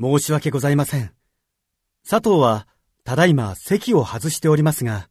申し訳ございません。佐藤は、ただいま席を外しておりますが、